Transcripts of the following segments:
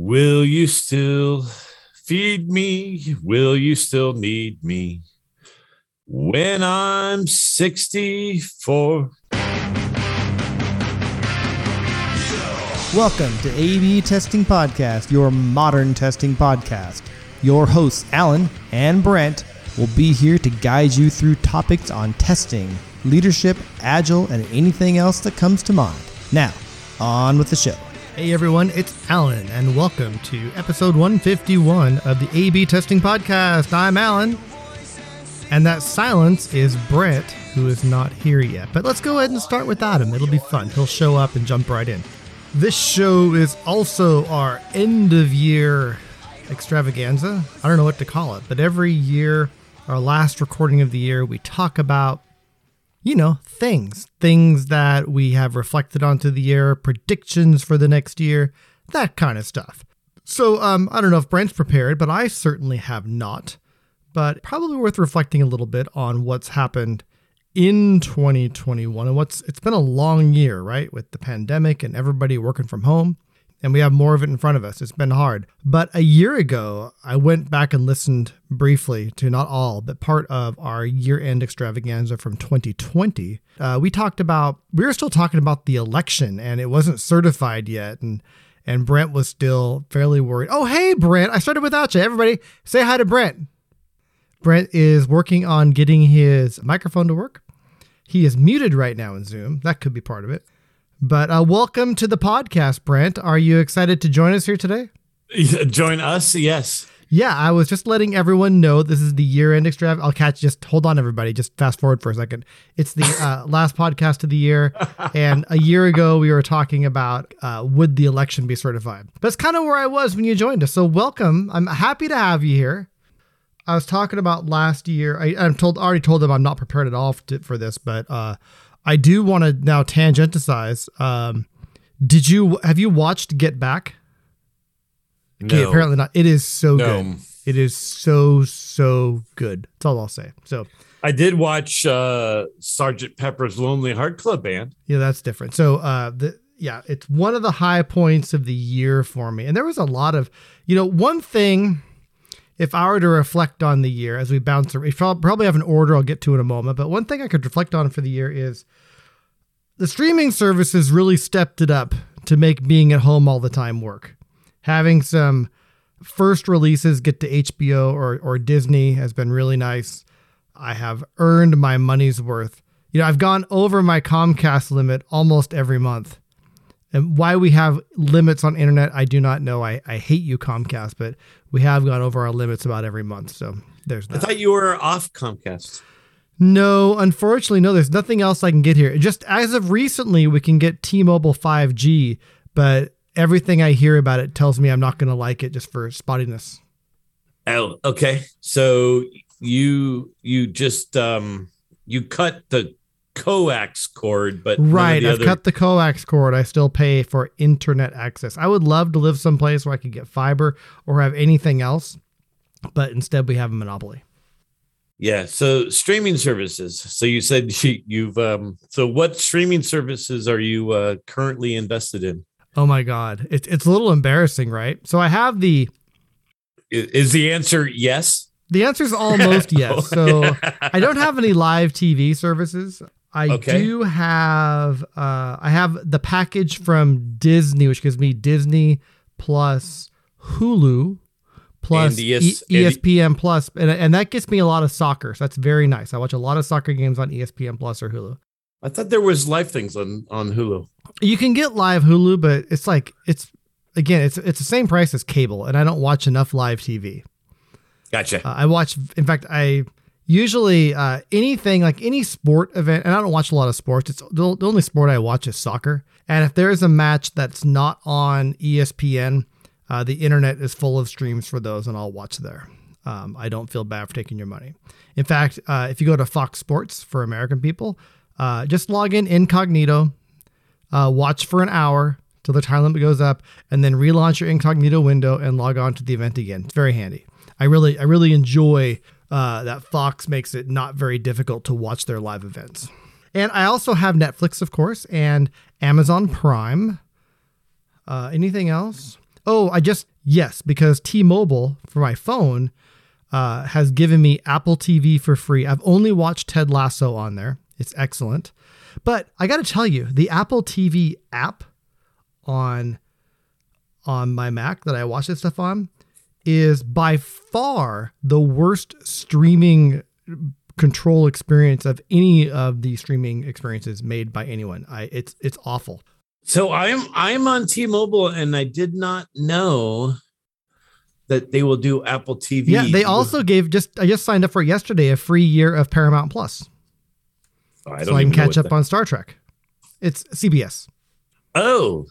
Will you still feed me? Will you still need me when I'm 64? Welcome to AB Testing Podcast, your modern testing podcast. Your hosts, Alan and Brent, will be here to guide you through topics on testing, leadership, agile, and anything else that comes to mind. Now, on with the show. Hey everyone, it's Alan, and welcome to episode 151 of the AB Testing Podcast. I'm Alan, and that silence is Brent, who is not here yet. But let's go ahead and start without him. It'll be fun. He'll show up and jump right in. This show is also our end of year extravaganza. I don't know what to call it, but every year, our last recording of the year, we talk about you know, things, things that we have reflected onto the year, predictions for the next year, that kind of stuff. So, um, I don't know if Brent's prepared, but I certainly have not. But probably worth reflecting a little bit on what's happened in 2021 and what's it's been a long year, right? With the pandemic and everybody working from home and we have more of it in front of us. It's been hard. But a year ago, I went back and listened briefly to not all, but part of our year end extravaganza from 2020. Uh, we talked about, we were still talking about the election and it wasn't certified yet. And and Brent was still fairly worried. Oh, hey, Brent, I started without you. Everybody say hi to Brent. Brent is working on getting his microphone to work. He is muted right now in Zoom. That could be part of it. But uh, welcome to the podcast, Brent. Are you excited to join us here today? Join us, yes. Yeah, I was just letting everyone know this is the year end extrav. I'll catch. Just hold on, everybody. Just fast forward for a second. It's the uh, last podcast of the year, and a year ago we were talking about uh, would the election be certified. That's kind of where I was when you joined us. So welcome. I'm happy to have you here. I was talking about last year. I, I'm told already told them I'm not prepared at all for, for this, but uh, I do want to now tangentize. Um, did you have you watched Get Back? No. Okay, apparently not. It is so No. good. It is so so good. That's all I'll say. So I did watch uh, Sergeant Pepper's Lonely Heart Club Band. yeah, that's different. So uh, the yeah, it's one of the high points of the year for me. And there was a lot of, you know, one thing. If I were to reflect on the year as we bounce, we probably have an order I'll get to in a moment. But one thing I could reflect on for the year is the streaming services really stepped it up to make being at home all the time work. Having some first releases get to HBO or, or Disney has been really nice. I have earned my money's worth. You know, I've gone over my Comcast limit almost every month. And why we have limits on internet, I do not know. I, I hate you, Comcast, but we have gone over our limits about every month. So there's I thought you were off Comcast. No, unfortunately, no. There's nothing else I can get here. Just as of recently, we can get T-Mobile 5G, but everything I hear about it tells me I'm not going to like it just for spottiness. Oh, okay. So you you just um you cut the coax cord, but Right. I've other- cut the coax cord. I still pay for internet access. I would love to live someplace where I could get fiber or have anything else, but instead we have a monopoly. Yeah. So streaming services. So you said you, you've um. So what streaming services are you uh, currently invested in? Oh my God. It's, it's a little embarrassing, right? So I have the, Is the answer yes? the answer is almost yes. So I don't have any live TV services. I Okay. do have uh I have the package from Disney, which gives me Disney plus Hulu plus ES E- ESPN plus, and, and that gets me a lot of soccer. So that's very nice. I watch a lot of soccer games on ESPN plus or Hulu. I thought there was live things on on Hulu. You can get live Hulu, but it's like it's again, it's it's the same price as cable, and I don't watch enough live TV. Gotcha. Uh, I watch, in fact, I usually uh, anything like any sport event, and I don't watch a lot of sports. It's the, the only sport I watch is soccer. And if there is a match that's not on ESPN, uh, the internet is full of streams for those, and I'll watch there. Um, I don't feel bad for taking your money. In fact, uh, if you go to Fox Sports for American people, uh, just log in incognito, uh, watch for an hour till the time limit goes up, and then relaunch your incognito window and log on to the event again. It's very handy. I really, I really enjoy uh, that Fox makes it not very difficult to watch their live events. And I also have Netflix, of course, and Amazon Prime. Uh, anything else? Oh, I just yes, because T-Mobile for my phone uh, has given me Apple TV for free. I've only watched Ted Lasso on there. It's excellent, but I got to tell you, the Apple TV app on on my Mac that I watch this stuff on is by far the worst streaming control experience of any of the streaming experiences made by anyone. I it's it's awful. So I'm I'm on T-Mobile and I did not know that they will do Apple TV. Yeah, they also gave just I just signed up for yesterday a free year of Paramount Plus. I so I can catch up that. on Star Trek. It's CBS. Oh,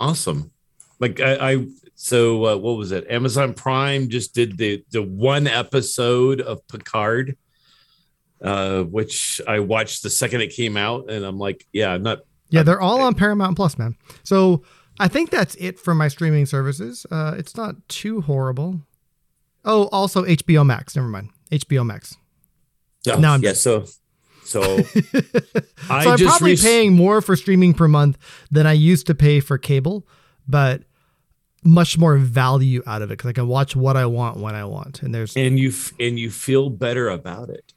awesome! Like I, I so uh, what was it? Amazon Prime just did the the one episode of Picard, uh, which I watched the second it came out, and I'm like, yeah, I'm not. Yeah, they're all on Paramount Plus, man. So I think that's it for my streaming services. Uh, it's not too horrible. Oh, also HBO Max. Never mind. HBO Max. Oh, now I'm yeah. So, so, I so I'm probably paying more for streaming per month than I used to pay for cable, but much more value out of it because I can watch what I want when I want. And there's and you and you feel better about it.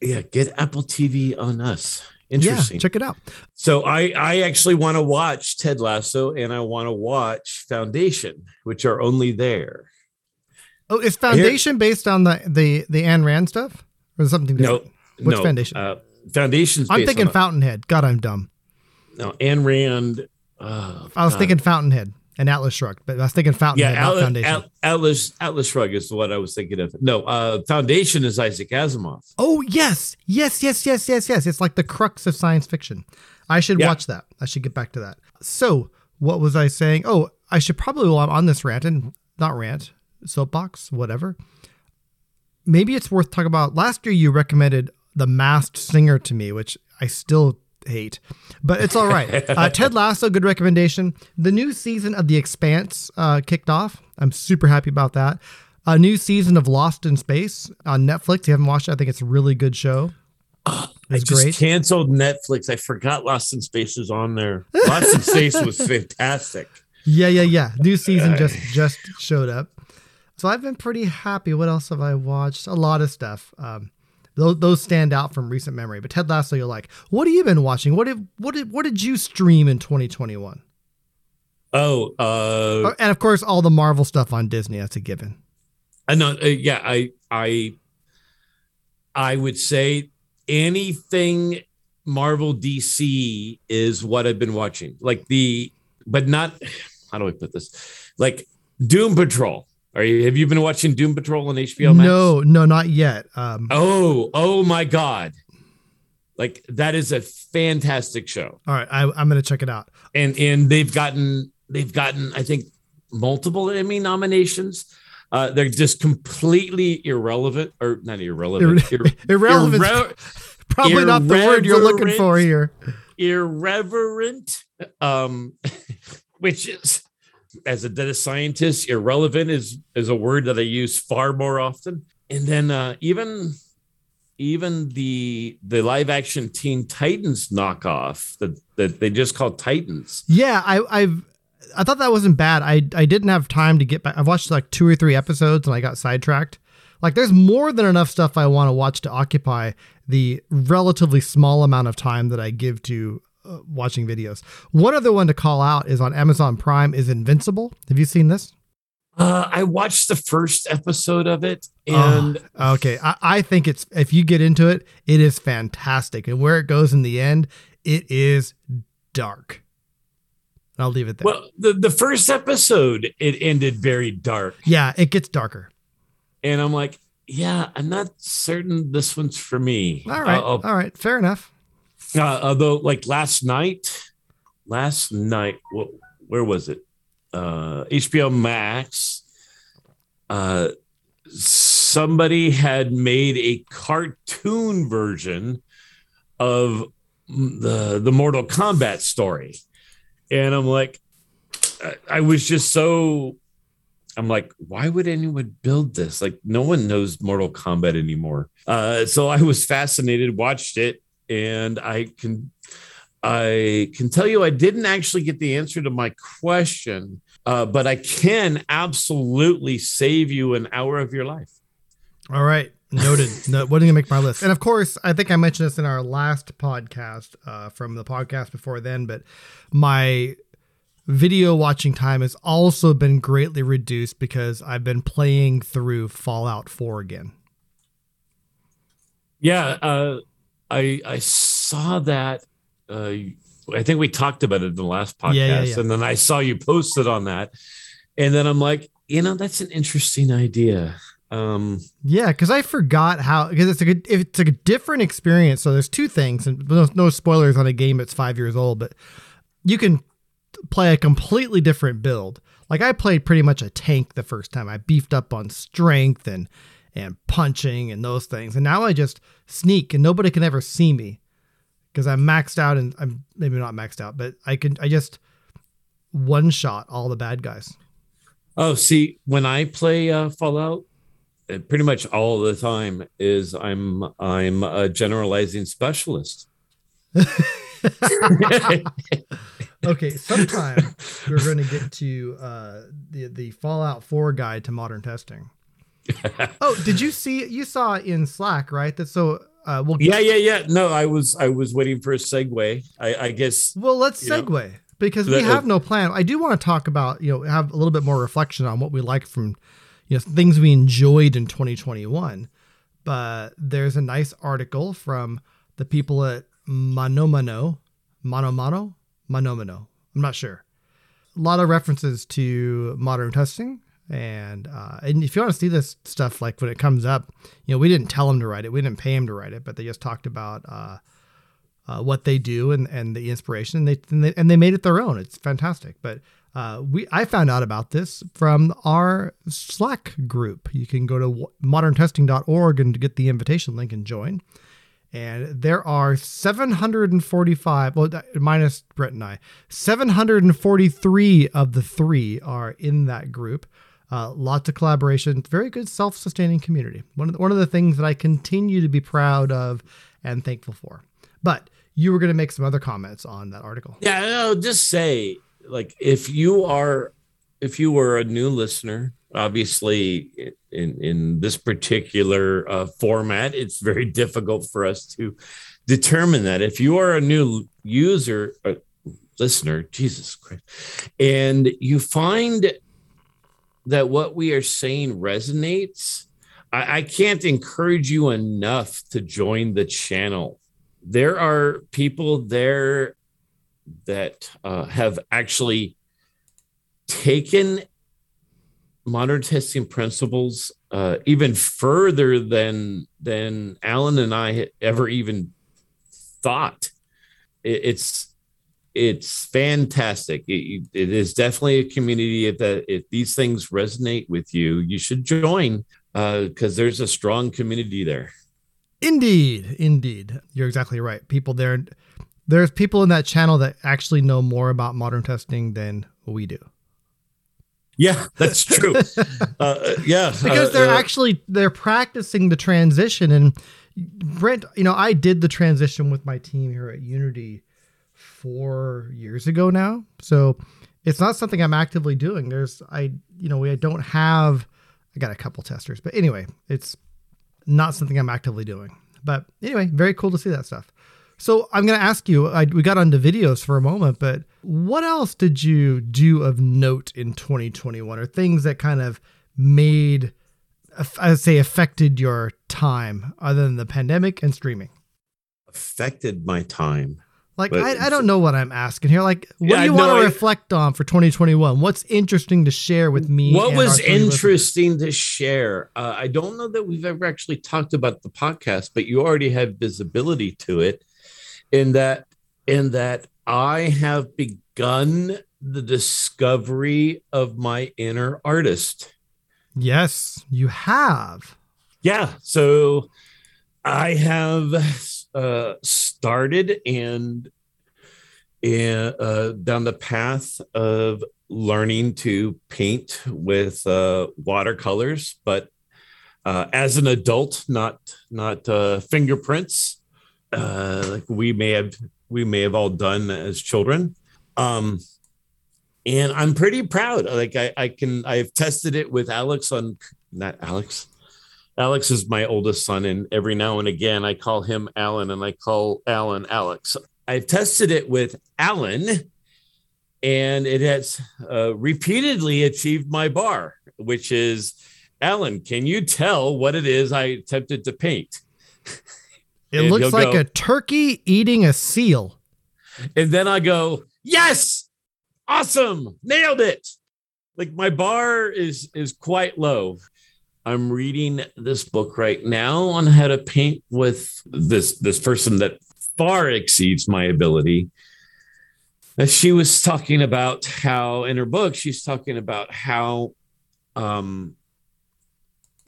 Yeah, get Apple TV on us. Interesting. Yeah, check it out. So I I actually want to watch Ted Lasso and I want to watch Foundation, which are only there. Oh, is Foundation Here, based on the the the Ayn Rand stuff or something different? No, Which no, Foundation? Uh, Foundation's. I'm thinking Fountainhead. God, I'm dumb. No, Ayn Rand. Uh, I was uh, thinking Fountainhead and Atlas Shrugged, but I was thinking Fountainhead, yeah, Atlas, Foundation. Atlas Atlas Shrugged is what I was thinking of. No, uh, Foundation is Isaac Asimov. Oh yes, yes, yes, yes, yes, yes. It's like the crux of science fiction. I should yeah. watch that. I should get back to that. So, what was I saying? Oh, I should probably while I'm on this rant and not rant, soapbox, whatever. Maybe it's worth talking about. Last year, you recommended The Masked Singer to me, which I still hate, but it's all right. Uh, Ted Lasso, good recommendation. The new season of The Expanse uh, kicked off. I'm super happy about that. A new season of Lost in Space on Netflix. If You haven't watched it? I think it's a really good show. Oh, I just great. canceled Netflix. I forgot Lost in Space is on there. Lost in Space was fantastic. Yeah, yeah, yeah. New season just just showed up. So I've been pretty happy. What else have I watched? A lot of stuff. Um, those, those stand out from recent memory. But Ted Lasso, you're like, what have you been watching? What did what did what did you stream in 2021? Oh, uh, and of course, all the Marvel stuff on Disney. That's a given. I know. Uh, yeah, I I I would say anything Marvel DC is what I've been watching. Like the, but not. How do I put this? Like Doom Patrol. Are you? Have you been watching Doom Patrol on HBO Max? No, no, not yet. Um, oh, oh my God! Like that is a fantastic show. All right, I, I'm going to check it out. And and they've gotten they've gotten I think multiple Emmy nominations. Uh, they're just completely irrelevant, or not irrelevant. Irre- irrelevant. Irre- probably not the word you're looking for here. Irreverent, um, which is as a data scientist, irrelevant is is a word that I use far more often. And then uh, even even the the live action Teen Titans knockoff that that they just call Titans. Yeah, I, I've I thought that wasn't bad. I I didn't have time to get back. I've watched like two or three episodes and I got sidetracked. Like there's more than enough stuff I want to watch to occupy the relatively small amount of time that I give to uh, watching videos. One other one to call out is on Amazon Prime is Invincible. Have you seen this? Uh, I watched the first episode of it, and oh, okay, I, I think it's if you get into it, it is fantastic, and where it goes in the end, it is dark. I'll leave it there. Well, the the first episode it ended very dark. Yeah, it gets darker, and I'm like, yeah, I'm not certain this one's for me. All right, all right, fair enough. Uh, although, like last night, last night, what, where was it? Uh, HBO Max. Uh, somebody had made a cartoon version of the the Mortal Kombat story, and I'm like, I was just so. I'm like, why would anyone build this? Like, no one knows Mortal Kombat anymore. Uh, so I was fascinated, watched it, and I can I can tell you I didn't actually get the answer to my question uh, but I can absolutely save you an hour of your life. All right. Noted. no, what did you make my list? And of course, I think I mentioned this in our last podcast uh, from the podcast before then, but my video watching time has also been greatly reduced because I've been playing through Fallout 4 again. Yeah, uh, I I saw that. Uh, I think we talked about it in the last podcast, Yeah, yeah, yeah. and then I saw you posted on that, and then I'm like, you know, that's an interesting idea. Um, Yeah, because I forgot how because it's a good it's a different experience. So there's two things, and no, no spoilers on a game that's five years old, but you can play a completely different build. Like I played pretty much a tank the first time. I beefed up on strength and and punching and those things, and now I just sneak and nobody can ever see me because I'm maxed out and I'm maybe not maxed out, but I can I just one shot all the bad guys. oh, see, when I play uh, Fallout, uh, pretty much all the time is I'm I'm a generalizing specialist. okay, sometime we're going to get to uh, the the Fallout 4 guide to modern testing. oh, did you see? You saw in Slack, right? That so. Uh, well, yeah, yeah, yeah. No, I was I was waiting for a segue. I, I guess Well, let's You know, segue because we have no plan. I do want to talk about you know have a little bit more reflection on what we like from you know things we enjoyed in 2021. But there's a nice article from the people at Manomano, Manomano, Manomano. I'm not sure. A lot of references to modern testing. And uh, and if you want to see this stuff, like when it comes up, you know, we didn't tell them to write it, we didn't pay them to write it, but they just talked about uh, uh, what they do and, and the inspiration and they, and they and they made it their own. It's fantastic. But uh, we I found out about this from our Slack group. You can go to moderntesting.org and get the invitation link and join. And there are 745, well, minus Brent and I, 743 of the three are in that group. Uh, lots of collaboration, very good self-sustaining community. One of the, one of the things that I continue to be proud of and thankful for. But you were going to make some other comments on that article. Yeah, no, just say like if you are if you were a new listener, obviously in in this particular uh, format, it's very difficult for us to determine that. If you are a new user, uh, listener, Jesus Christ, and you find that what we are saying resonates, I, I can't encourage you enough to join the channel. There are people there that uh, have actually taken modern testing principles uh, even further than than Alan and I ever even thought. It, it's it's fantastic. It, it is definitely a community that if these things resonate with you, you should join because there's a strong community there. Indeed, indeed, you're exactly right. People there, there's people in that channel that actually know more about modern testing than we do Yeah, that's true. uh, yeah, because uh, they're uh, actually they're practicing the transition. And Brent, you know, I did the transition with my team here at Unity four years ago now, so it's not something I'm actively doing. There's I, you know, we don't have. I got a couple testers, but anyway, it's not something I'm actively doing. But anyway, very cool to see that stuff. So I'm going to ask you. I, we got onto videos for a moment, but what else did you do of note in 2021, or things that kind of made, I'd say, affected your time, other than the pandemic and streaming? affected my time. Like I, I don't know what I'm asking here. Like, what Yeah, do you no, want to reflect on for 2021? What's interesting to share with me? What was three listeners? interesting to share? Uh, I don't know that we've ever actually talked about the podcast, but you already have visibility to it. In that, in that, I have begun the discovery of my inner artist. Yes, you have. Yeah, so I have uh, started and uh, down the path of learning to paint with uh, watercolors, but uh, as an adult, not not uh, fingerprints, uh, like we may have we may have all done as children. Um, and I'm pretty proud. Like I, I can, I've tested it with Alex on, not Alex. Alex is my oldest son, and every now and again I call him Alan, and I call Alan Alex. I've tested it with Alan, and it has uh, repeatedly achieved my bar, which is Alan. Can you tell what it is I attempted to paint? It looks like go, a turkey eating a seal. And then I go, yes, awesome, nailed it. Like my bar is is quite low. I'm reading this book right now on how to paint with this this person that far exceeds my ability. As she was talking about how in her book, she's talking about how um,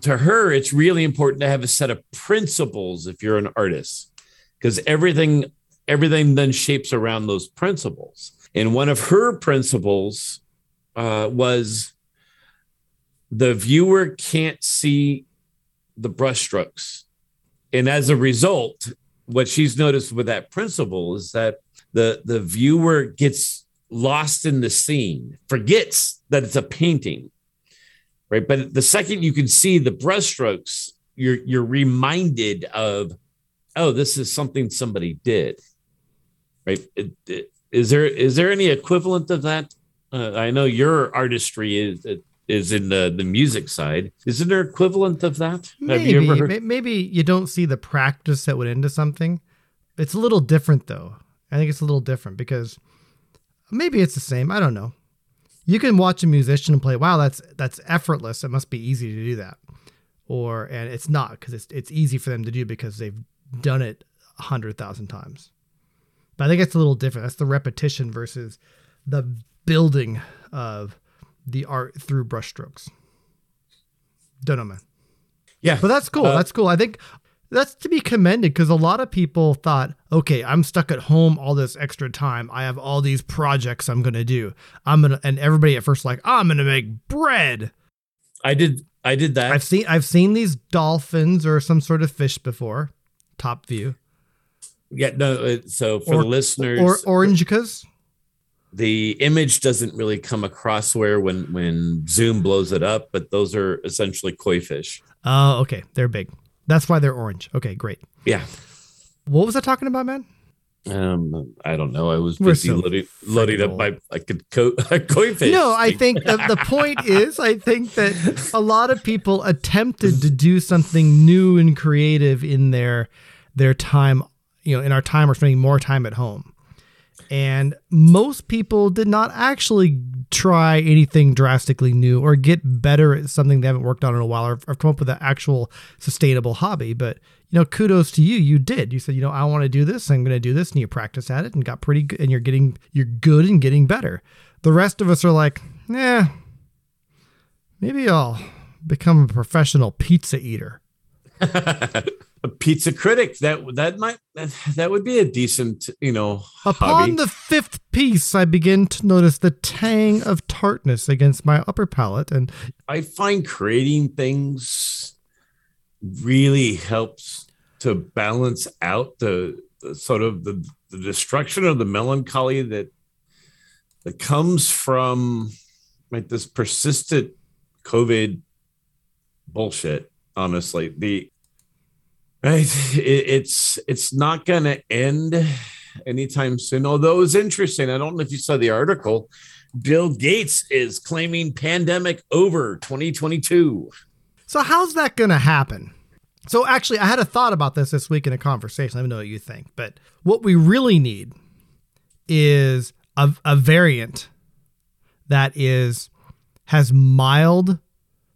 to her, it's really important to have a set of principles if you're an artist, because everything everything then shapes around those principles. And one of her principles uh, was the viewer can't see the brushstrokes. And as a result, what she's noticed with that principle is that the, the viewer gets lost in the scene, forgets that it's a painting, right? But the second you can see the brushstrokes, you're you're reminded of, oh, this is something somebody did, right? It, it, is there is there any equivalent of that? Uh, I know your artistry is is in the the music side. Isn't there an equivalent of that? Maybe you heard- maybe you don't see the practice that went into something. It's a little different though. I think it's a little different because maybe it's the same. I don't know you can watch a musician play wow that's that's effortless it must be easy to do that or and it's not because it's it's easy for them to do because they've done it a hundred thousand times but i think it's a little different that's the repetition versus the building of the art through brushstrokes don't know man yeah but that's cool uh, that's cool i think that's to be commended because a lot of people thought, okay, I'm stuck at home all this extra time. I have all these projects I'm gonna do. I'm gonna and everybody at first like, I'm gonna make bread. I did I did that. I've seen I've seen these dolphins or some sort of fish before. Top view. Yeah, no. So for or, the listeners, or orangicas. The image doesn't really come across where when when Zoom blows it up, but those are essentially koi fish. Oh, okay, they're big. That's why they're orange. Okay, great. Yeah. What was I talking about, man? Um, I don't know. I was busy so loading, loading up my I could co- koi fish. No, I think the, the point is, I think that a lot of people attempted to do something new and creative in their their time. You know, in our time, we're spending more time at home, and most people did not actually try anything drastically new or get better at something they haven't worked on in a while or, or come up with an actual sustainable hobby. But you know, kudos to you. You did. You said, you know, I want to do this. I'm going to do this, and you practice at it and got pretty good. And you're getting you're good and getting better. The rest of us are like, yeah, maybe I'll become a professional pizza eater. a pizza critic that that might that would be a decent you know upon hobby. the fifth piece i begin to notice the tang of tartness against my upper palate and i find creating things really helps to balance out the, the sort of the, the destruction of the melancholy that that comes from like this persistent covid bullshit honestly the right? It, it's it's not going to end anytime soon. Although it's interesting i don't know if you saw the article. Bill gates is claiming pandemic over 2022 so how's that going to happen? So actually i had a thought about this this week in a conversation. Let me know what you think. But what we really need is a, a variant that is has mild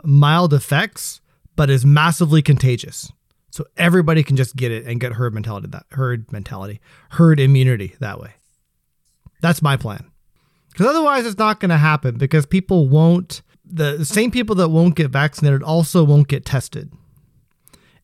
mild effects but is massively contagious so everybody can just get it and get herd mentality that herd mentality, herd immunity that way. That's my plan. Because otherwise it's not going to happen because people won't the same people that won't get vaccinated also won't get tested.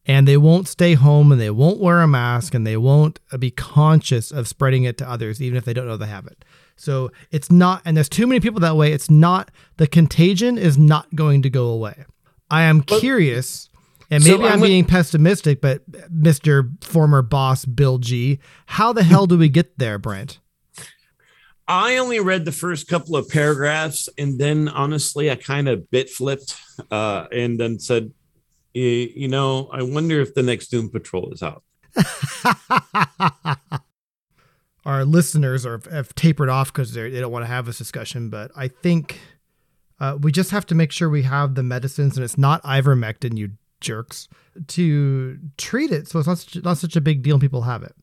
And they won't stay home and they won't wear a mask and they won't be conscious of spreading it to others even if they don't know they have it. So it's not and there's too many people that way it's not the contagion is not going to go away. I am curious and maybe so I'm, I'm being pessimistic, but Mr. former boss Bill G, how the hell do we get there, Brent? I only read the first couple of paragraphs, and then honestly, I kind of bit flipped, uh, and then said, "You know, I wonder if the next Doom Patrol is out." Our listeners are have tapered off because they don't want to have this discussion, but I think uh, we just have to make sure we have the medicines, and it's not ivermectin, you jerks, to treat it, so it's not such, not such a big deal, and people have it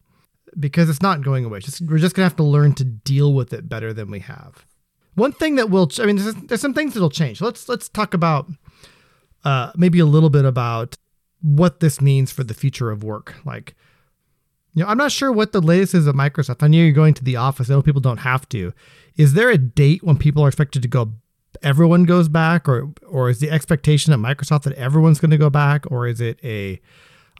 because it's not going away. Just, we're just gonna have to learn to deal with it better than we have. One thing that will, I mean, there's, there's some things that'll change. Let's let's talk about uh, maybe a little bit about what this means for the future of work. Like, you know, I'm not sure what the latest is at Microsoft. I know you're going to the office. I know people don't have to. Is there a date when people are expected to go? Everyone goes back, or or is the expectation at Microsoft that everyone's going to go back, or is it a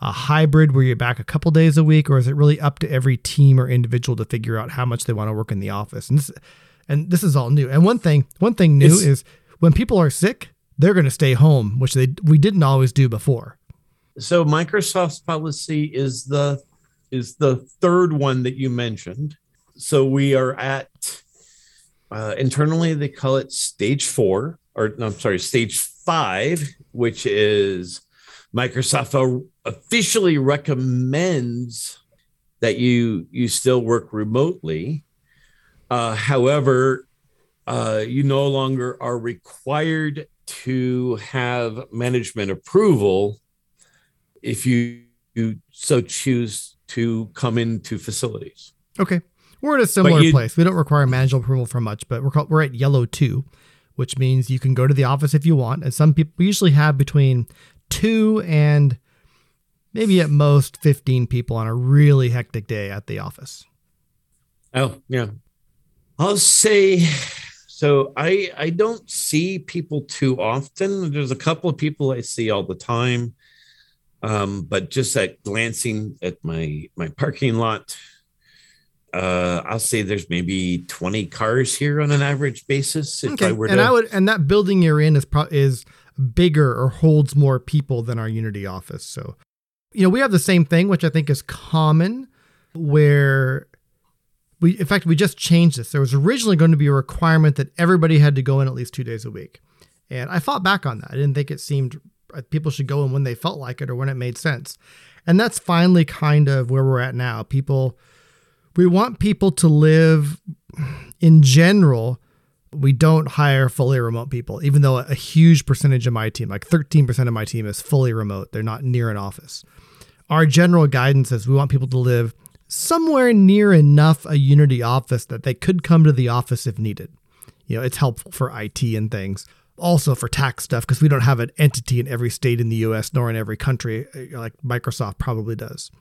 a hybrid where you're back a couple days a week, or is it really up to every team or individual to figure out how much they want to work in the office? And this, and this is all new. And one thing, one thing new it's, is when people are sick, they're going to stay home, which they we didn't always do before. So Microsoft's policy is the is the third one that you mentioned. So we are at uh, internally they call it stage four, or no, I'm sorry, stage five, which is Microsoft officially recommends that you you still work remotely. Uh, however, uh, you no longer are required to have management approval if you, you so choose to come into facilities. Okay, we're at a similar you, place. We don't require management approval for much, but we're called, we're at yellow two, which means you can go to the office if you want. And some people usually have between two and maybe at most 15 people on a really hectic day at the office. Oh, yeah. I'll say so I I don't see people too often. There's a couple of people I see all the time. Um, but just at glancing at my my parking lot, uh, I'll say there's maybe 20 cars here on an average basis. If okay. I were and to... I would and that building you're in is pro- is bigger or holds more people than our Unity office. So, you know, we have the same thing, which I think is common, where we, in fact, we just changed this. There was originally going to be a requirement that everybody had to go in at least two days a week. And I fought back on that. I didn't think it seemed uh, people should go in when they felt like it or when it made sense. And that's finally kind of where we're at now. People, we want people to live in general we don't hire fully remote people, even though a huge percentage of my team, like 13% of my team, is fully remote. They're not near an office. Our general guidance is we want people to live somewhere near enough a Unity office that they could come to the office if needed. You know, it's helpful for IT and things. Also for tax stuff, because we don't have an entity in every state in the US nor in every country like Microsoft probably does.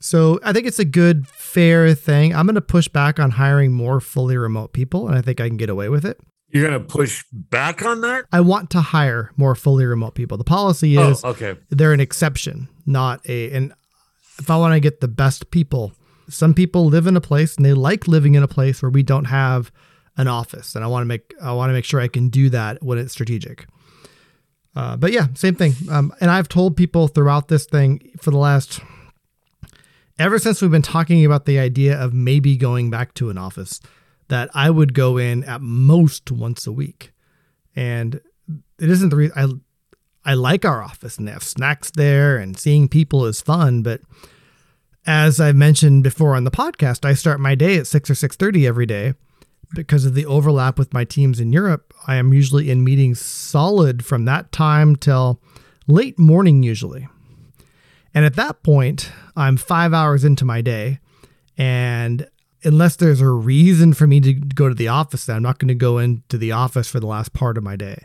So I think it's a good, fair thing. I'm going to push back on hiring more fully remote people, and I think I can get away with it. You're going to push back on that? I want to hire more fully remote people. The policy oh, is oh, okay. they're an exception, not a. And if I want to get the best people, some people live in a place and they like living in a place where we don't have an office, and I want to make I want to make sure I can do that when it's strategic. Uh, but yeah, same thing. Um, and I've told people throughout this thing for the last ever since we've been talking about the idea of maybe going back to an office, that I would go in at most once a week. And it isn't the reason I I like our office and they have snacks there and seeing people is fun, but as I've mentioned before on the podcast, I start my day at 6 or 6:30 every day because of the overlap with my teams in Europe. I am usually in meetings solid from that time till late morning usually. And at that point, I'm five hours into my day. And unless there's a reason for me to go to the office, then I'm not going to go into the office for the last part of my day.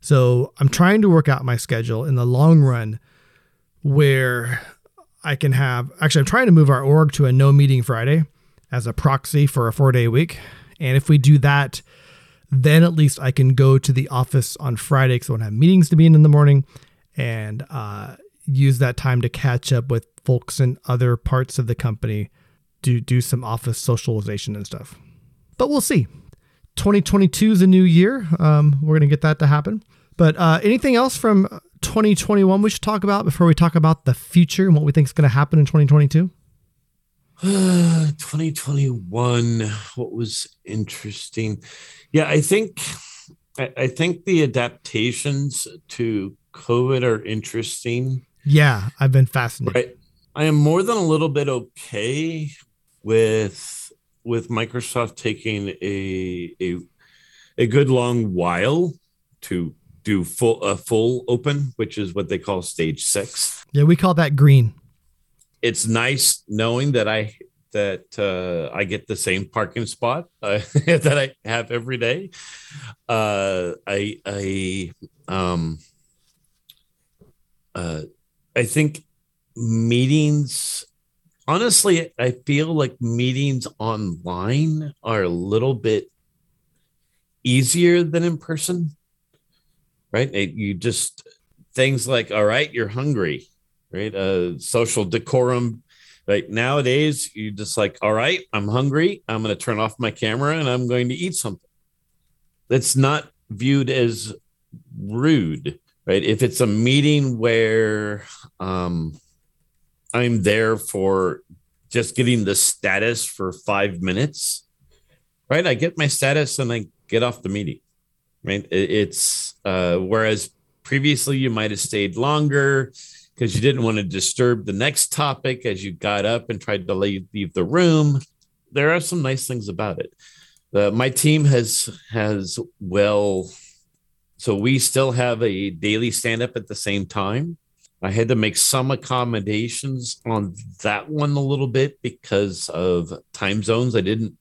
So I'm trying to work out my schedule in the long run where I can have actually, I'm trying to move our org to a no meeting Friday as a proxy for a four day week. And if we do that, then at least I can go to the office on Friday because I won't have meetings to be in in the morning. And uh, use that time to catch up with folks in other parts of the company to do some office socialization and stuff. But we'll see. 2022 is a new year. Um, we're going to get that to happen. But uh, anything else from 2021 we should talk about before we talk about the future and what we think is going to happen in 2022? 2021 what was interesting yeah i think I, I think the adaptations to covid are interesting Yeah, I've been fascinated. right i am more than a little bit okay with with microsoft taking a a, a good long while to do full a full open which is what they call stage six Yeah, we call that green. it's nice knowing that I that uh, I get the same parking spot uh, that I have every day. Uh, I I um uh, I think meetings. Honestly, I feel like meetings online are a little bit easier than in person. Right? You just things like, all right, you're hungry right? Uh, social decorum. Like nowadays, you just like, all right, I'm hungry. I'm going to turn off my camera and I'm going to eat something. That's not viewed as rude, right? If it's a meeting where um, I'm there for just getting the status for five minutes, right? I get my status and I get off the meeting, right? It's uh, whereas previously you might have stayed longer because you didn't want to disturb the next topic as you got up and tried to leave, the room. There are some nice things about it. Uh, my team has has well, so we still have a daily stand up at the same time. I had to make some accommodations on that one a little bit because of time zones. I didn't.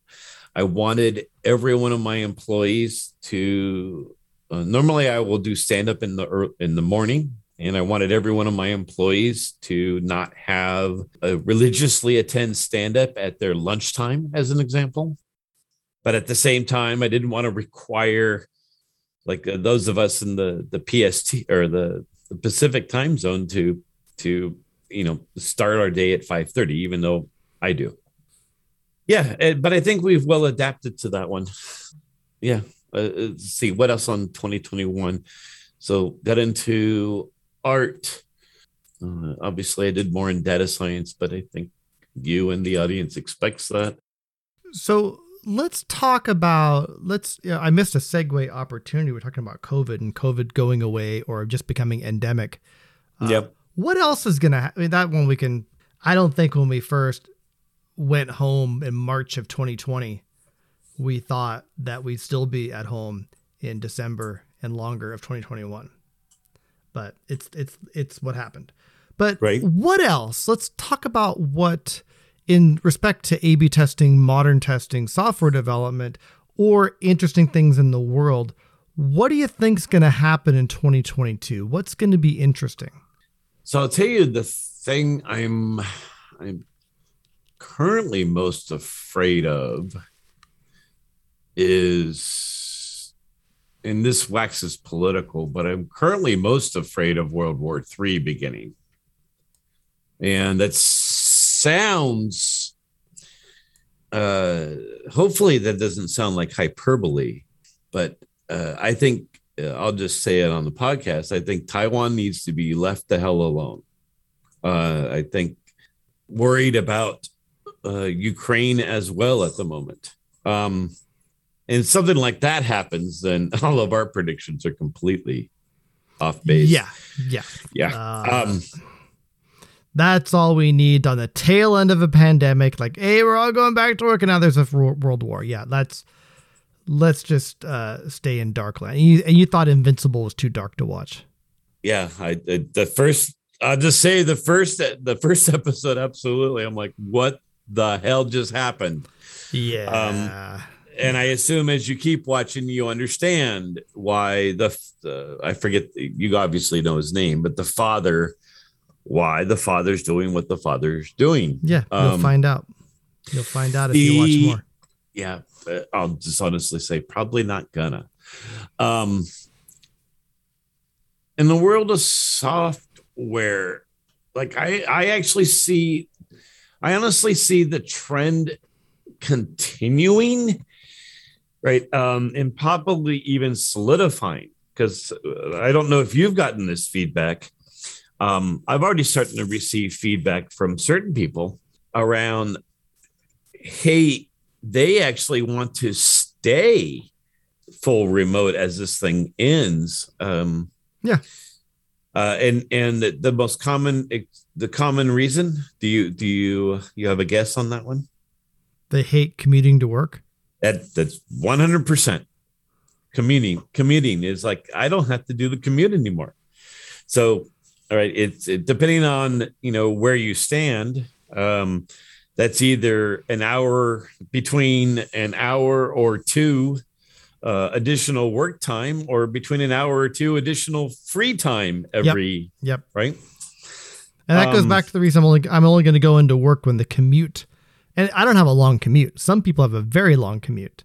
I wanted every one of my employees to. Uh, normally, I will do stand up in the ear- in the morning and I wanted every one of my employees to not have a religiously attend stand up at their lunchtime, as an example. But at the same time, I didn't want to require like uh, those of us in the the PST or the, the Pacific time zone to to you know start our day at five thirty, even though I do. Yeah, eh, but I think we've well adapted to that one. Yeah. Uh, let's see what else on 2021. So got into art. Uh, obviously, I did more in data science, but I think you and the audience expects that. So let's talk about let's. You know, I missed a segue opportunity. We're talking about COVID and COVID going away or just becoming endemic. Uh, yep. What else is gonna? I mean, that one we can. I don't think when we first went home in March of 2020, we thought that we'd still be at home in December and longer of 2021. But it's it's it's what happened. But Right. what else? Let's talk about what, in respect to A/B testing, modern testing, software development, or interesting things in the world. What do you think's going to happen in 2022? What's going to be interesting? So I'll tell you the thing I'm I'm currently most afraid of is and this waxes political, but I'm currently most afraid of World War III beginning. And that sounds uh hopefully that doesn't sound like hyperbole, but uh, I think uh, I'll just say it on the podcast. I think Taiwan needs to be left the hell alone. Uh, I think worried about uh, Ukraine as well at the moment. Um, and something like that happens, then all of our predictions are completely off base. Yeah, yeah. yeah. Uh, um, That's all we need on the tail end of a pandemic. Like, hey, we're all going back to work, and now there's a world war. Yeah, that's let's just uh, stay in Darkland. And you, and you thought Invincible was too dark to watch. yeah. I, I the first. I'll just say the first the first episode. Absolutely, I'm like, what the hell just happened? Yeah, and I assume as you keep watching, you understand why the uh, I forget you obviously know his name, but the father, why the father's doing what the father's doing. yeah. You'll Um, find out. You'll find out if you watch more. Yeah, uh, I'll just honestly say probably not gonna. Um, in the world of software, like I, I actually see, I honestly see the trend continuing, right? Um, and probably even solidifying because I don't know if you've gotten this feedback. Um, I've already started to receive feedback from certain people around hey, they actually want to stay full remote as this thing ends. Um, Yeah. Uh, and and the, the most common the common reason do you do you you have a guess on that one? They hate commuting to work. That that's one hundred percent commuting. Commuting is like I don't have to do the commute anymore. So, all right, it's it, depending on you know where you stand. Um, that's either an hour between an hour or two uh, additional work time, or between an hour or two additional free time every. Yep. Right. And that goes Um, back to the reason I'm only I'm only going to go into work when the commute. And I don't have a long commute. Some people have a very long commute.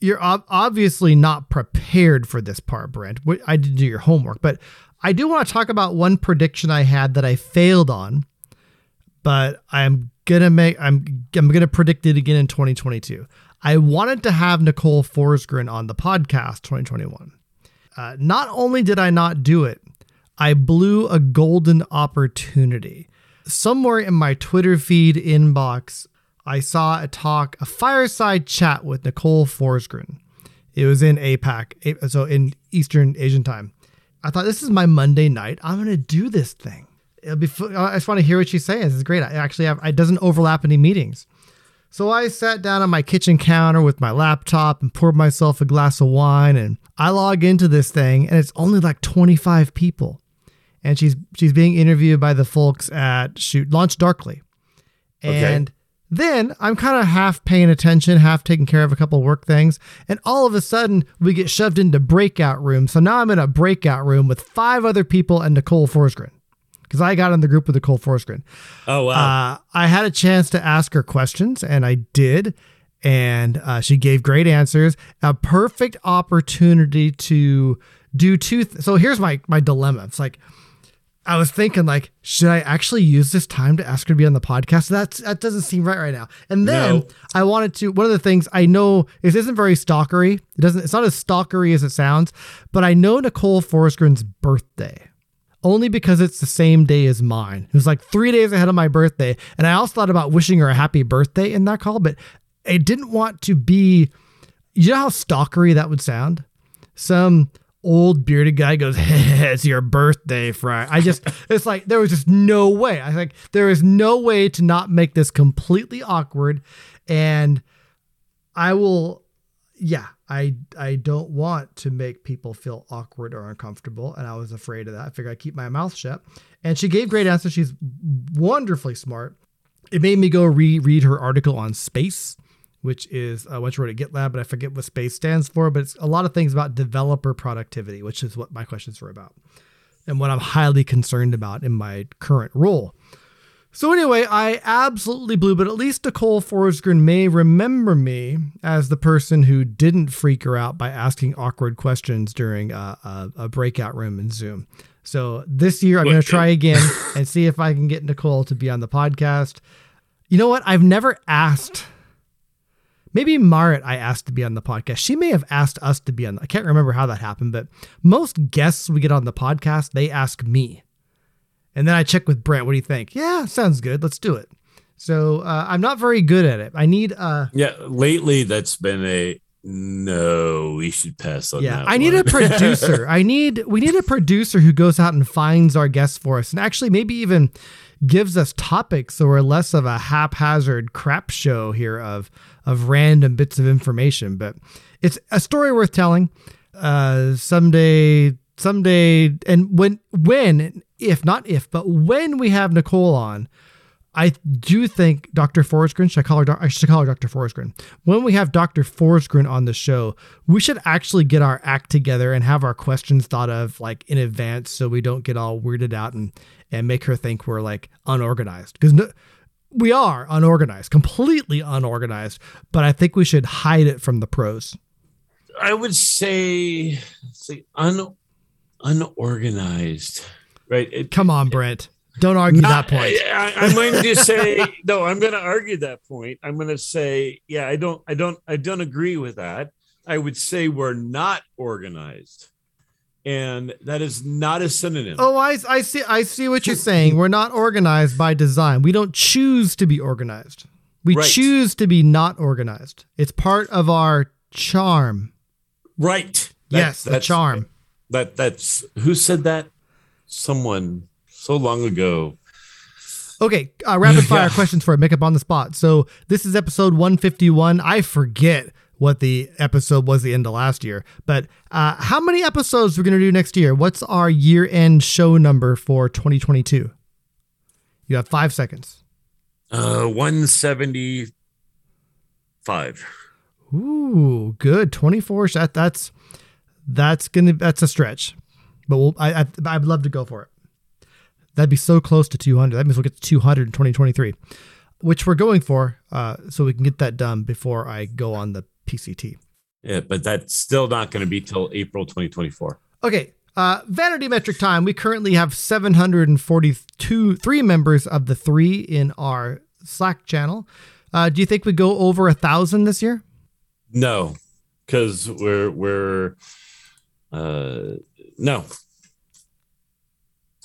You're ob- obviously not prepared for this part, Brent. I didn't do your homework, but I do want to talk about one prediction I had that I failed on. But I'm gonna make I'm I'm gonna predict it again in 2022. I wanted to have Nicole Forsgren on the podcast 2021. Uh, not only did I not do it, I blew a golden opportunity. Somewhere in my Twitter feed inbox, I saw a talk, a fireside chat with Nicole Forsgren. It was in APAC, so in Eastern Asian time. I thought this is my Monday night. I'm gonna do this thing. It'll be. I just want to hear what she's saying. This is great. I actually have. It doesn't overlap any meetings. So I sat down on my kitchen counter with my laptop and poured myself a glass of wine and I log into this thing and it's only like 25 people. And she's she's being interviewed by the folks at Shoot LaunchDarkly. Okay. Then I'm kind of half paying attention, half taking care of a couple work things, and all of a sudden we get shoved into breakout rooms. So now I'm in a breakout room with five other people and Nicole Forsgren. Because I got in the group with Nicole Forsgren. Oh wow. Uh, I had a chance to ask her questions, and I did. And uh, she gave great answers. A perfect opportunity to do two. Th- so here's my my dilemma. It's like I was thinking, like, should I actually use this time to ask her to be on the podcast? That's that doesn't seem right right now. And then No. I wanted to. One of the things I know is isn't very stalkery. It doesn't. It's not as stalkery as it sounds. But I know Nicole Forsgren's birthday only because it's the same day as mine. It was like three days ahead of my birthday. And I also thought about wishing her a happy birthday in that call, but I didn't want to be, you know how stalkery that would sound? Some old bearded guy goes, hey, it's your birthday, Friday. I just, it's like, there was just no way. I think there is no way to not make this completely awkward. And I will, yeah, I I don't want to make people feel awkward or uncomfortable, and I was afraid of that. I figured I'd keep my mouth shut. And she gave great answers. She's wonderfully smart. It made me go reread her article on SPACE, which is uh, what she wrote at GitLab, but I forget what SPACE stands for. But it's a lot of things about developer productivity, which is what my questions were about, and what I'm highly concerned about in my current role. So anyway, I absolutely blew, but at least Nicole Forsgren may remember me as the person who didn't freak her out by asking awkward questions during a, a, a breakout room in Zoom. So this year, I'm going to try again and see if I can get Nicole to be on the podcast. You know what? I've never asked. Maybe Maaret, I asked to be on the podcast. She may have asked us to be on. I can't remember how that happened, but most guests we get on the podcast, they ask me. And then I check with Brent. What do you think? Yeah, sounds good. Let's do it. So uh, I'm not very good at it. I need uh yeah. Lately, that's been a no. We should pass on yeah. that. I need a producer. I need we need a producer who goes out and finds our guests for us, and actually maybe even gives us topics so we're less of a haphazard crap show here of of random bits of information. But it's a story worth telling. Uh, someday, someday, and when when if not if, but when we have Nicole on. I do think Dr. Forsgren, should I call her, I should call her Dr. Forsgren. When we have Dr. Forsgren on the show, we should actually get our act together and have our questions thought of like in advance so we don't get all weirded out and, and make her think we're like unorganized. Because no, we are unorganized, completely unorganized, but I think we should hide it from the pros. I would say, say un, unorganized, right? It, Come on, Brent. Don't argue Not- that point. I, I'm going to say no. I'm going to argue that point. I'm going to say, yeah, I don't, I don't, I don't agree with that. I would say we're not organized, and that is not a synonym. Oh, I, I see. I see what you're saying. We're not organized by design. We don't choose to be organized. We Right. choose to be not organized. It's part of our charm. Right. That- yes, the charm. That that's who said that? Someone so long ago. Okay, uh, rapid fire Yeah. questions for it. Make up on the spot. So this is episode 151. I forget what the episode was the end of last year, but uh, how many episodes we're going to do next year? What's our year end show number for 2022? You have five seconds. Uh 175. Ooh, good. 24. That, that's that's gonna that's a stretch, but we'll, I, I I'd love to go for it. That'd be so close to 200. That means we'll get to 200 in 2023, which we're going for, uh, so we can get that done before I go on the PCT. Yeah, but that's still not going to be till April 2024. Okay. Uh, vanity metric time. We currently have 742 three members of the three in our Slack channel. Uh, do you think we go over a thousand this year? No, because we're we're uh no.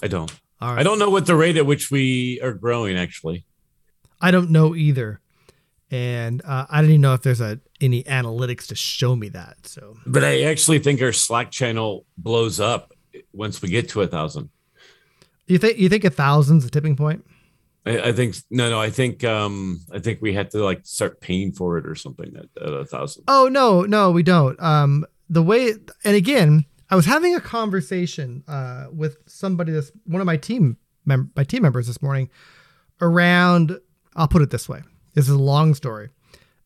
I don't. I don't know what the rate at which we are growing actually. I don't know either, and uh, I don't even know if there's a any analytics to show me that. So But I actually think our Slack channel blows up once we get to a thousand. you think you think a thousand's a tipping point? I, I think no, no. I think um, I think we have to like start paying for it or something at, at a thousand. Oh no, no, we don't. Um, the way and again, I was having a conversation uh, with somebody this one of my team mem- my team members this morning around. I'll put it this way: this is a long story,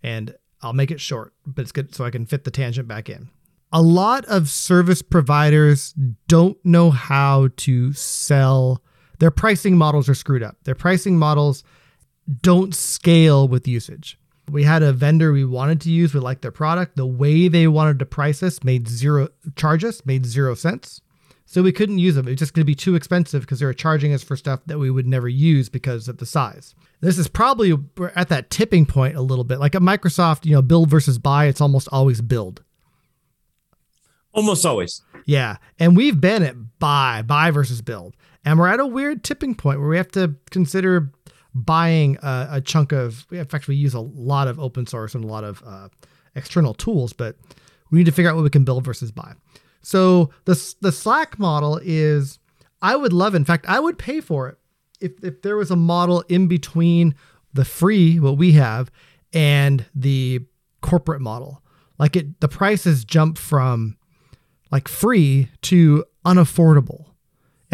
and I'll make it short, but it's good so I can fit the tangent back in. A lot of service providers don't know how to sell. Their pricing models are screwed up. Their pricing models don't scale with usage. We had a vendor we wanted to use. We liked their product. The way they wanted to price us made zero charge us made zero sense. So we couldn't use them. It was just going to be too expensive because they were charging us for stuff that we would never use because of the size. This is probably at that tipping point a little bit. Like at Microsoft, you know, build versus buy, it's almost always build. Almost always. Yeah. And we've been at buy, buy versus build. And we're at a weird tipping point where we have to consider buying a, a chunk of, in fact, we use a lot of open source and a lot of uh, external tools, but we need to figure out what we can build versus buy. So the, the Slack model is, I would love, in fact, I would pay for it if, if there was a model in between the free, what we have, and the corporate model. Like it, the prices jump from like free to unaffordable.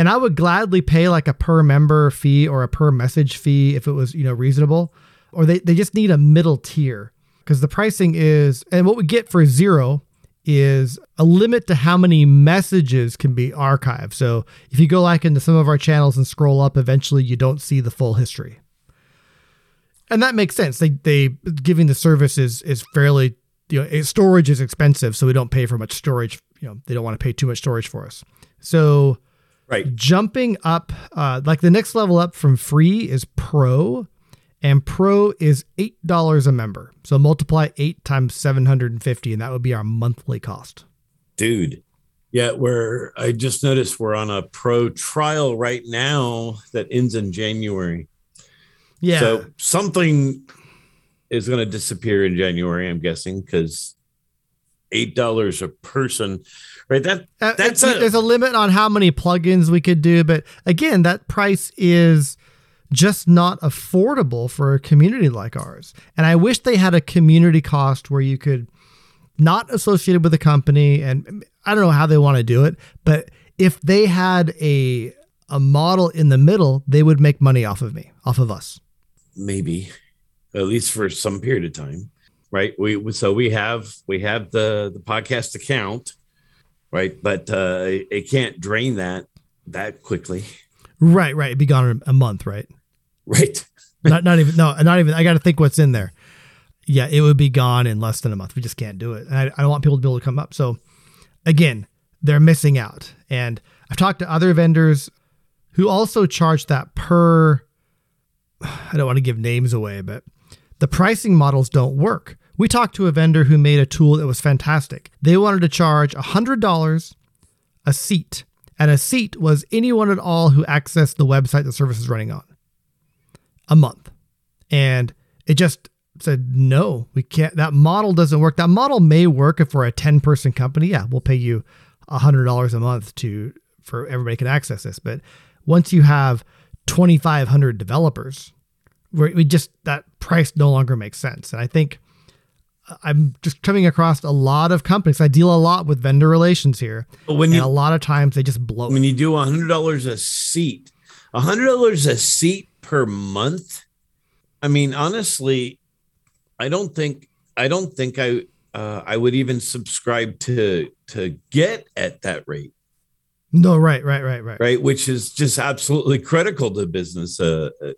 And I would gladly pay like a per member fee or a per message fee if it was, you know, reasonable. Or they, they just need a middle tier because the pricing is, and what we get for zero is a limit to how many messages can be archived. So if you go like into some of our channels and scroll up, eventually you don't see the full history. And that makes sense. They they giving the service is is fairly you know storage is expensive, so we don't pay for much storage. You know they don't want to pay too much storage for us. So Right. jumping up, uh, like the next level up from free is pro, and pro is eight dollars a member. So multiply eight times seven hundred and fifty, and that would be our monthly cost. dude yeah we're i just noticed we're on a pro trial right now that ends in january Yeah, so something is going to disappear in january i'm guessing because eight dollars a person right that Uh, that's a- there's a limit on how many plugins we could do, but again, that price is just not affordable for a community like ours. And I wish they had a community cost where you could not associated with the company and I don't know how they want to do it, but if they had a a model in the middle, they would make money off of me, off of us. maybe at least for some period of time right we so we have we have the the podcast account right but uh it, can't drain that that quickly Right, right. It'd be gone in a month, right? right not not even no, not even. I got to think what's in there. Yeah, it would be gone in less than a month. We just can't do it, and I, I don't want people to be able to come up. So, again, they're missing out. And I've talked to other vendors who also charge that per. I don't want to give names away, but the pricing models don't work. We talked to a vendor who made a tool that was fantastic. They wanted to charge $100 a seat, and a seat was anyone at all who accessed the website the service is running on a month. And it just said no, we can't. That model doesn't work. That model may work if we're a ten person company. Yeah, we'll pay you a hundred dollars a month to for everybody can access this. But once you have twenty five hundred developers, we just that price no longer makes sense. And I think I'm just coming across a lot of companies. I deal a lot with vendor relations here. But when and you a lot of times they just blow. when it. you do a hundred dollars a seat, a hundred dollars a seat per month. I mean, honestly, I don't think I don't think I uh, I would even subscribe to to get at that rate, No, right, right, right, right. right? Which is just absolutely critical to business. Uh, uh,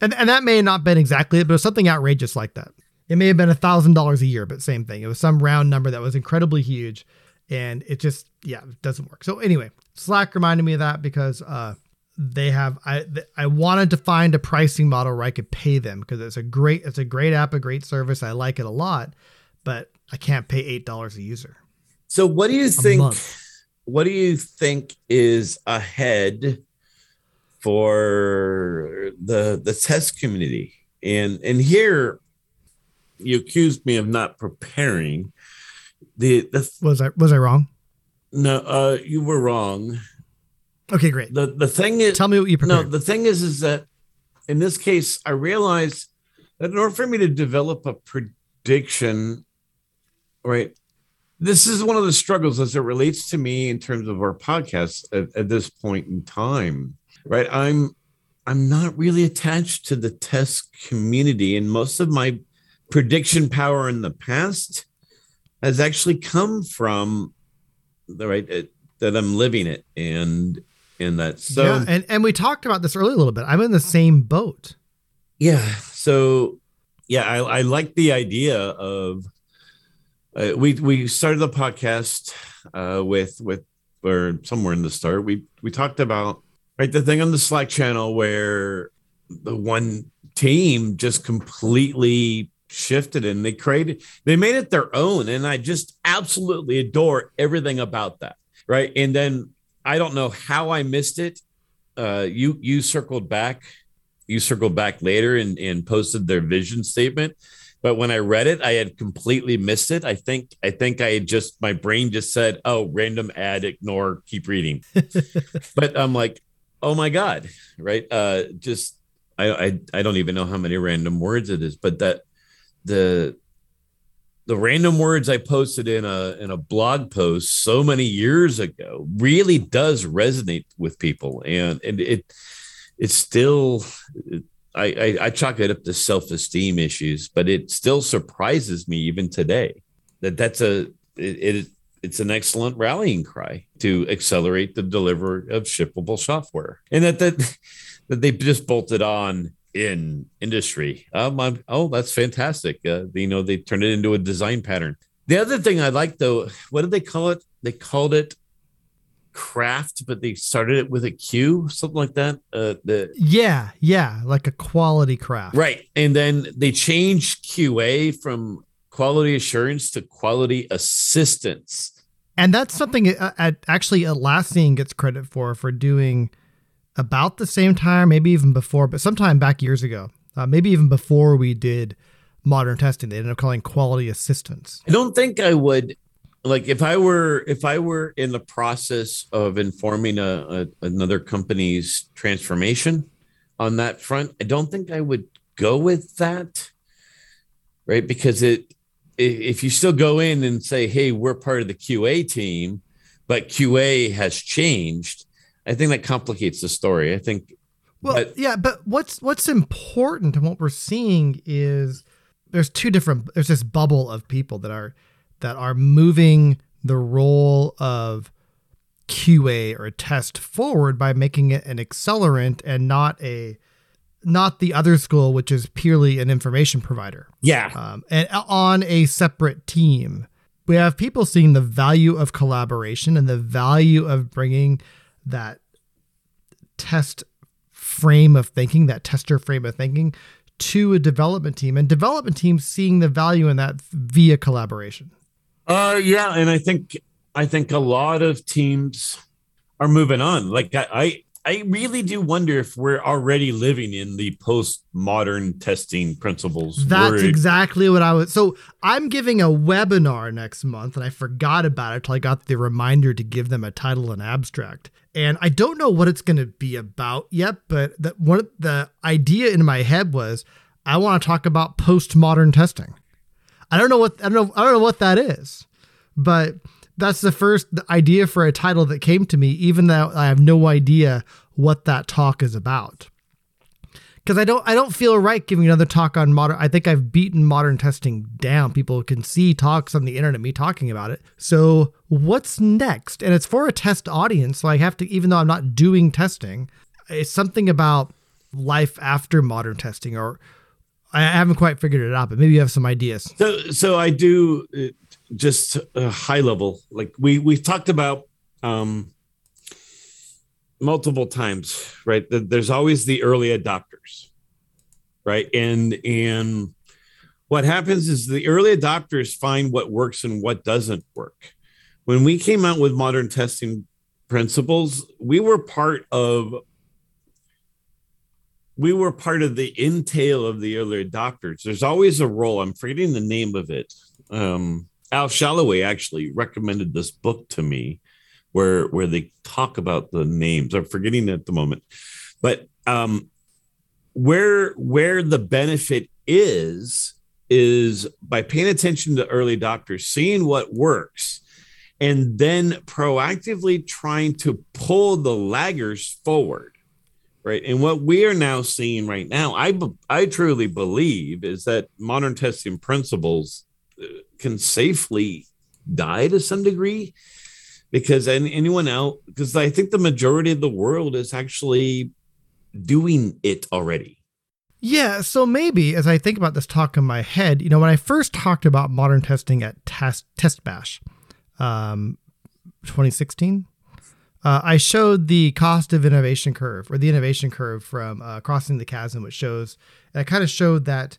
And and that may have not been exactly it, but it was something outrageous like that. It may have been a thousand dollars a year, but same thing. It was some round number that was incredibly huge, and it just yeah it doesn't work. So anyway, Slack reminded me of that because uh, they have I I wanted to find a pricing model where I could pay them because it's a great it's a great app, a great service. I like it a lot, but I can't pay eight dollars a user. so, what do you think? month. What do you think is ahead for the the test community? And and here, you accused me of not preparing. The the Was I was I wrong? no, uh, you were wrong. Okay, great. the The thing is, Tell me what you prepared. no, the thing is, is that in this case, I realized that in order for me to develop a prediction, right, this is one of the struggles as it relates to me in terms of our podcast at, at this point in time, right? I'm I'm not really attached to the test community, and most of my prediction power in the past has actually come from the right it, that I'm living it and and that so yeah, and and we talked about this earlier a little bit. I'm in the same boat. Yeah. So, yeah, I, I like the idea of uh, we we started the podcast uh, with with or somewhere in the start we we talked about right the thing on the Slack channel where the one team just completely shifted and they created they made it their own. And I just absolutely adore everything about that right? And then I don't know how I missed it. Uh you you circled back you circled back later and, and posted their vision statement. But when i read it i had completely missed it. I think i think i had just my brain just said oh random ad ignore keep reading. But i'm like oh my god right? Uh just I, I i don't even know how many random words it is but that the the random words i posted in a in a blog post so many years ago really does resonate with people. And and it it's still I, I I chalk it up to self-esteem issues, but it still surprises me even today that that's a it, it it's an excellent rallying cry to accelerate the delivery of shippable software, and that that that they just bolted on in industry. Um, I'm, oh, that's fantastic. Uh, you know, they turned it into a design pattern. The other thing I like though, what did they call it? They called it craft, but they started it with a Q, something like that. Uh, the Yeah, yeah, like a quality craft. right, and then they changed QA from quality assurance to quality assistance. And that's something uh, uh, actually Atlassian gets credit for for doing about the same time, maybe even before, but sometime back years ago, uh, maybe even before we did modern testing, they ended up calling quality assistance. I don't think I would like if I were if I were in the process of informing a, a another company's transformation on that front. I don't think I would go with that, right? Because it if you still go in and say, "Hey, we're part of the QA team," but QA has changed, I think that complicates the story. I think Well, But- yeah, but what's what's important and what we're seeing is there's two different there's this bubble of people that are that are moving the role of QA or test forward by making it an accelerant and not a not the other school which is purely an information provider yeah, um, and on a separate team. We have people seeing the value of collaboration and the value of bringing that test frame of thinking, that tester frame of thinking, to a development team, and development teams seeing the value in that via collaboration. Uh, yeah, and I think I think a lot of teams are moving on. Like I, I really do wonder if we're already living in the postmodern testing principles. That's exactly what I was. So I'm giving a webinar next month, and I forgot about it till I got the reminder to give them a title and abstract. And I don't know what it's going to be about yet, but the, one the idea in my head was I want to talk about postmodern testing. I don't know what I don't know I don't know what that is, but that's the first idea for a title that came to me, even though I have no idea what that talk is about. Because I don't, I don't feel right giving another talk on modern. I think I've beaten modern testing down. People can see talks on the internet, me talking about it. So what's next? And it's for a test audience, so I have to, even though I'm not doing testing, it's something about life after modern testing, or I haven't quite figured it out. But maybe you have some ideas. So, so I do uh, just a high level. Like we we've talked about um, multiple times, right? There's always the early adopters, right? And and what happens is the early adopters find what works and what doesn't work. When we came out with modern testing principles, we were part of we were part of the entail of the early adopters. There's always a role. I'm forgetting the name of it. Um, Al Shalloway actually recommended this book to me, where where they talk about the names. I'm forgetting at the moment, but um, where where the benefit is is by paying attention to early doctors, seeing what works, and then proactively trying to pull the laggers forward right and what we are now seeing right now i i truly believe is that modern testing principles can safely die to some degree because an- anyone else because i think the majority of the world is actually doing it already. Yeah, so maybe as I think about this talk in my head, you know, when I first talked about modern testing at Test TestBash, um, 2016, uh, I showed the cost of innovation curve or the innovation curve from uh, crossing the chasm, which shows, and I kind of showed that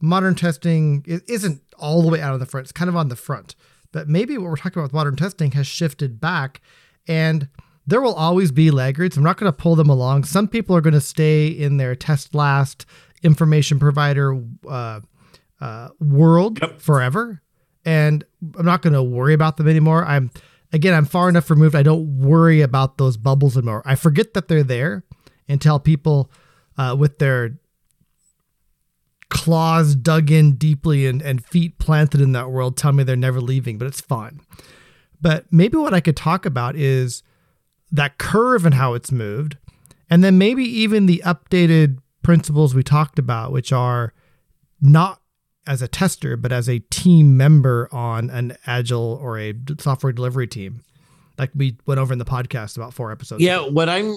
modern testing isn't all the way out on the front; it's kind of on the front. But maybe what we're talking about with modern testing has shifted back, and there will always be laggards. I'm not going to pull them along. Some people are going to stay in their test last information provider uh, uh, world Yep. forever, and I'm not going to worry about them anymore. I'm again, I'm far enough removed. I don't worry about those bubbles anymore. I forget that they're there until people uh, with their claws dug in deeply and, and feet planted in that world tell me they're never leaving, but it's fine. But maybe what I could talk about is that curve and how it's moved, and then maybe even the updated principles we talked about, which are not as a tester, but as a team member on an agile or a software delivery team, like we went over in the podcast about four episodes. yeah ago. what i'm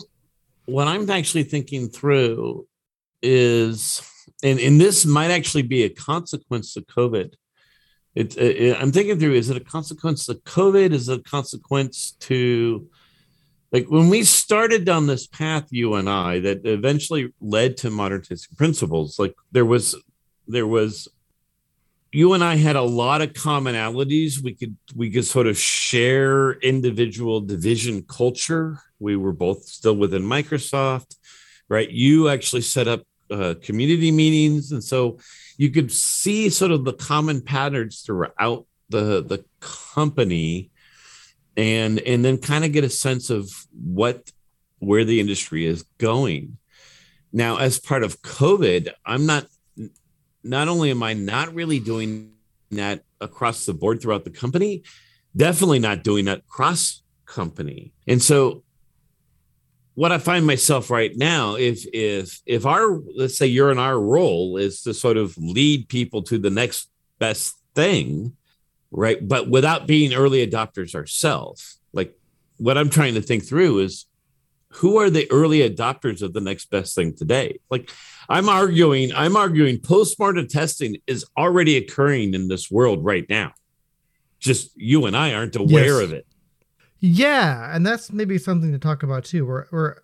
what i'm actually thinking through is and and this might actually be a consequence of covid it, it i'm thinking through is it a consequence of covid is it a consequence to like when we started down this path you and i that eventually led to modern principles like there was there was you and I had a lot of commonalities. We could we could sort of share individual division culture. We were both still within Microsoft, right? You actually set up uh, community meetings, and so you could see sort of the common patterns throughout the the company, and and then kind of get a sense of what where the industry is going. Now, as part of COVID, I'm not not only am I not really doing that across the board throughout the company, definitely not doing that cross company. And so what I find myself right now, if if if our let's say you're in our role is to sort of lead people to the next best thing, right? But without being early adopters ourselves. Like what I'm trying to think through is who are the early adopters of the next best thing today? Like I'm arguing, I'm arguing postmodern testing is already occurring in this world right now. Just you and I aren't aware Yes. of it. Yeah, and that's maybe something to talk about too. We're we're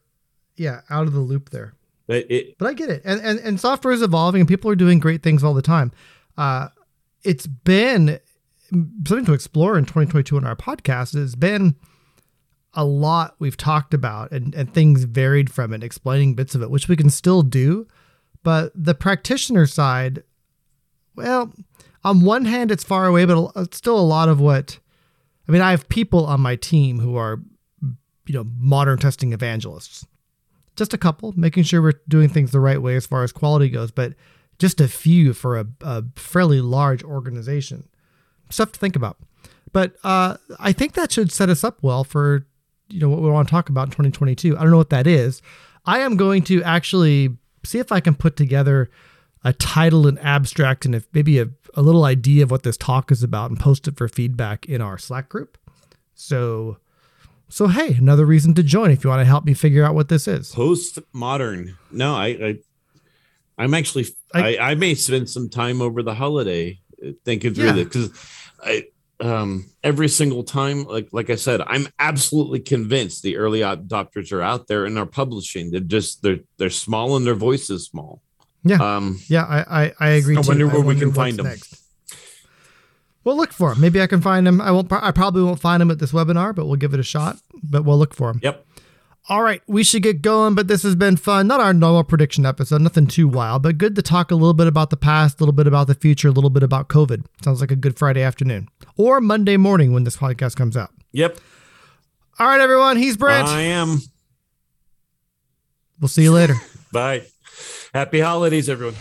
yeah out of the loop there. But it but I get it. And, and and software is evolving and people are doing great things all the time. Uh, it's been something to explore in 2022 in our podcast. It's been a lot we've talked about and, and things varied from it, explaining bits of it, which we can still do. But the practitioner side, well, on one hand, it's far away, but it's still a lot of what. I mean, I have people on my team who are, you know, modern testing evangelists. Just a couple, making sure we're doing things the right way as far as quality goes, but just a few for a, a fairly large organization. Stuff to think about. But uh, I think that should set us up well for you know what we want to talk about in 2022. I don't know what that is. I am going to actually see if I can put together a title and abstract and if maybe a, a little idea of what this talk is about and post it for feedback in our Slack group. So so hey, another reason to join if you want to help me figure out what this is. Postmodern. No, I, I I'm actually I, I, I may spend some time over the holiday thinking through yeah. this because I um, every single time, like like I said, I'm absolutely convinced the early adopters are out there and are publishing. They're just they're they're small and their voice is small. Yeah, um, yeah, I I, I agree. I wonder where I wonder we can find them. Next. We'll look for them. Maybe I can find them. I won't. I probably won't find them at this webinar, but we'll give it a shot. But we'll look for them. Yep. All right, we should get going, but this has been fun. Not our normal prediction episode, nothing too wild, but good to talk a little bit about the past, a little bit about the future, a little bit about COVID. Sounds like a good Friday afternoon or Monday morning when this podcast comes out. Yep. All right, everyone. He's Brent. I am. We'll see you later. Bye. Happy holidays, everyone.